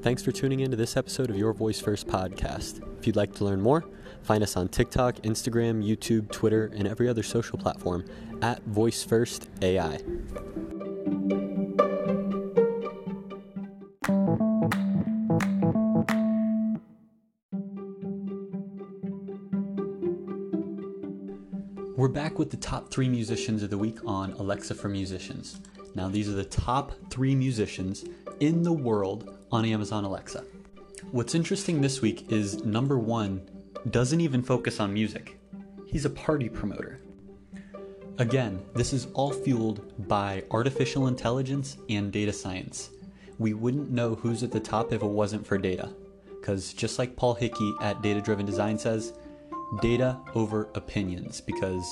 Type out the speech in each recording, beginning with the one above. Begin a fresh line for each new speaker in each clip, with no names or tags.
Thanks for tuning in to this episode of Your Voice First podcast. If you'd like to learn more, find us on TikTok, Instagram, YouTube, Twitter, and every other social platform at Voice First AI. We're back with the top three musicians of the week on Alexa for Musicians. Now, these are the top three musicians in the world on Amazon Alexa. What's interesting this week is number one doesn't even focus on music, he's a party promoter. Again, this is all fueled by artificial intelligence and data science. We wouldn't know who's at the top if it wasn't for data. Because just like Paul Hickey at Data Driven Design says, data over opinions because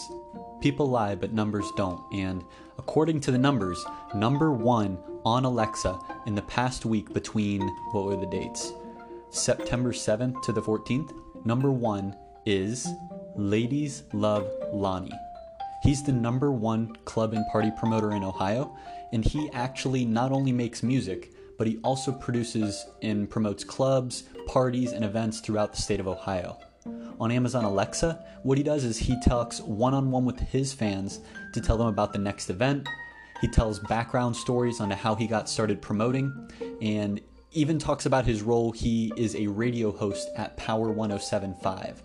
people lie but numbers don't. And according to the numbers, number one on Alexa in the past week between what were the dates? September 7th to the 14th. Number one is Ladies Love Launy. He's the number one club and party promoter in Ohio, and he actually not only makes music, but he also produces and promotes clubs, parties, and events throughout the state of Ohio on Amazon Alexa, what he does is he talks one on one with his fans to tell them about the next event. He tells background stories on how he got started promoting and even talks about his role. He is a radio host at Power 1075.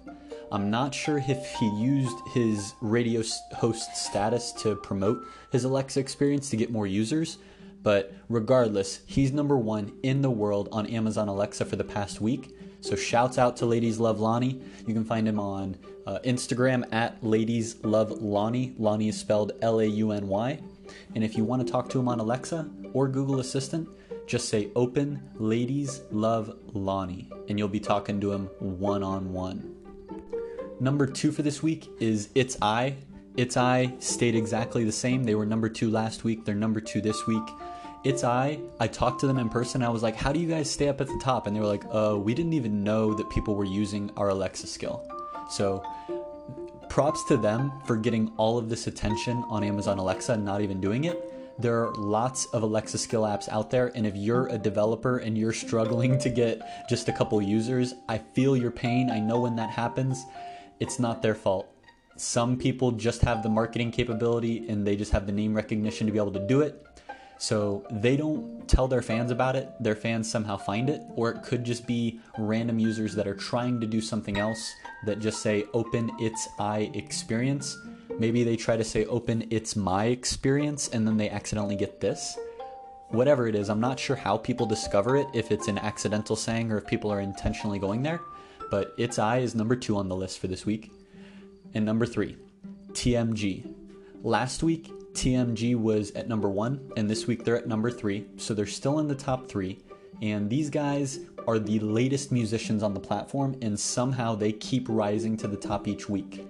I'm not sure if he used his radio host status to promote his Alexa experience to get more users, but regardless, he's number one in the world on Amazon Alexa for the past week. So shouts out to Ladies Love Launy. You can find him on uh, Instagram at Ladies Love Launy. Launy is spelled L A U N Y. And if you want to talk to him on Alexa or Google Assistant, just say open Ladies Love Launy and you'll be talking to him one on one. Number two for this week is It's I. It's I stayed exactly the same. They were number two last week, they're number two this week. It's I. I talked to them in person. I was like, "How do you guys stay up at the top?" And they were like, "Uh, we didn't even know that people were using our Alexa skill." So, props to them for getting all of this attention on Amazon Alexa and not even doing it. There are lots of Alexa skill apps out there, and if you're a developer and you're struggling to get just a couple users, I feel your pain. I know when that happens, it's not their fault. Some people just have the marketing capability and they just have the name recognition to be able to do it so they don't tell their fans about it, their fans somehow find it, or it could just be random users that are trying to do something else that just say open it's I experience. Maybe they try to say open it's my experience and then they accidentally get this. Whatever it is, I'm not sure how people discover it, if it's an accidental saying or if people are intentionally going there, but it's I is number two on the list for this week. And number three, TMG. Last week, TMG was at number one, and this week they're at number three, so they're still in the top three. And these guys are the latest musicians on the platform, and somehow they keep rising to the top each week.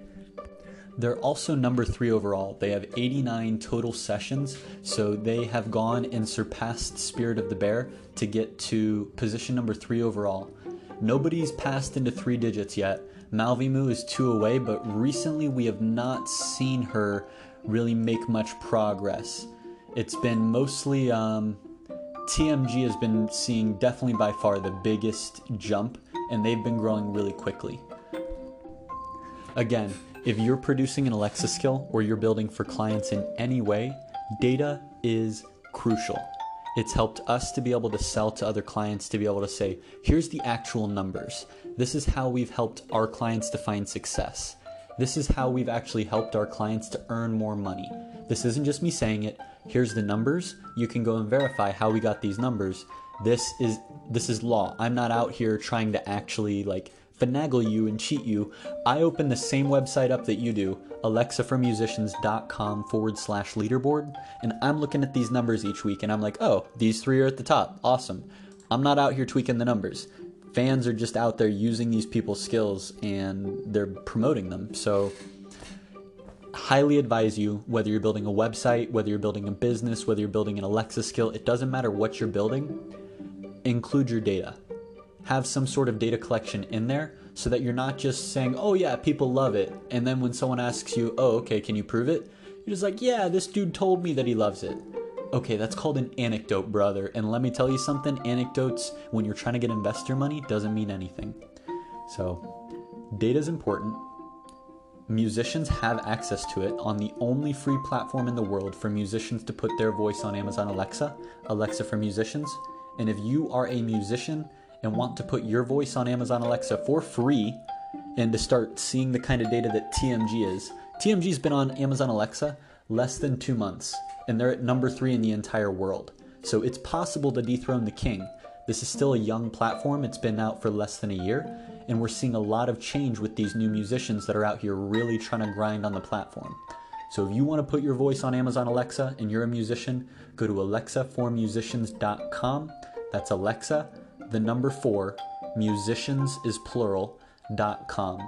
They're also number three overall. They have 89 total sessions, so they have gone and surpassed Spirit of the Bear to get to position number three overall. Nobody's passed into three digits yet. Malvimu is two away, but recently we have not seen her really make much progress. It's been mostly um, TMG has been seeing definitely by far the biggest jump, and they've been growing really quickly. Again, if you're producing an Alexa skill or you're building for clients in any way, data is crucial. It's helped us to be able to sell to other clients to be able to say, here's the actual numbers. This is how we've helped our clients define success. This is how we've actually helped our clients to earn more money. This isn't just me saying it. Here's the numbers. You can go and verify how we got these numbers. This is this is law. I'm not out here trying to actually like finagle you and cheat you. I open the same website up that you do, alexaformusicians.com forward slash leaderboard, and I'm looking at these numbers each week and I'm like, oh, these three are at the top. Awesome. I'm not out here tweaking the numbers fans are just out there using these people's skills and they're promoting them. So, highly advise you whether you're building a website, whether you're building a business, whether you're building an Alexa skill, it doesn't matter what you're building, include your data. Have some sort of data collection in there so that you're not just saying, oh, yeah, people love it. And then when someone asks you, oh, okay, can you prove it? You're just like, yeah, this dude told me that he loves it. Okay, that's called an anecdote, brother. And let me tell you something anecdotes, when you're trying to get investor money, doesn't mean anything. So, data is important. Musicians have access to it on the only free platform in the world for musicians to put their voice on Amazon Alexa, Alexa for Musicians. And if you are a musician and want to put your voice on Amazon Alexa for free and to start seeing the kind of data that TMG is, TMG's been on Amazon Alexa less than two months and they're at number three in the entire world. So it's possible to dethrone the king. This is still a young platform, it's been out for less than a year, and we're seeing a lot of change with these new musicians that are out here really trying to grind on the platform. So if you want to put your voice on Amazon Alexa and you're a musician, go to alexaformusicians.com. That's Alexa, the number four, musicians is plural.com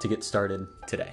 to get started today.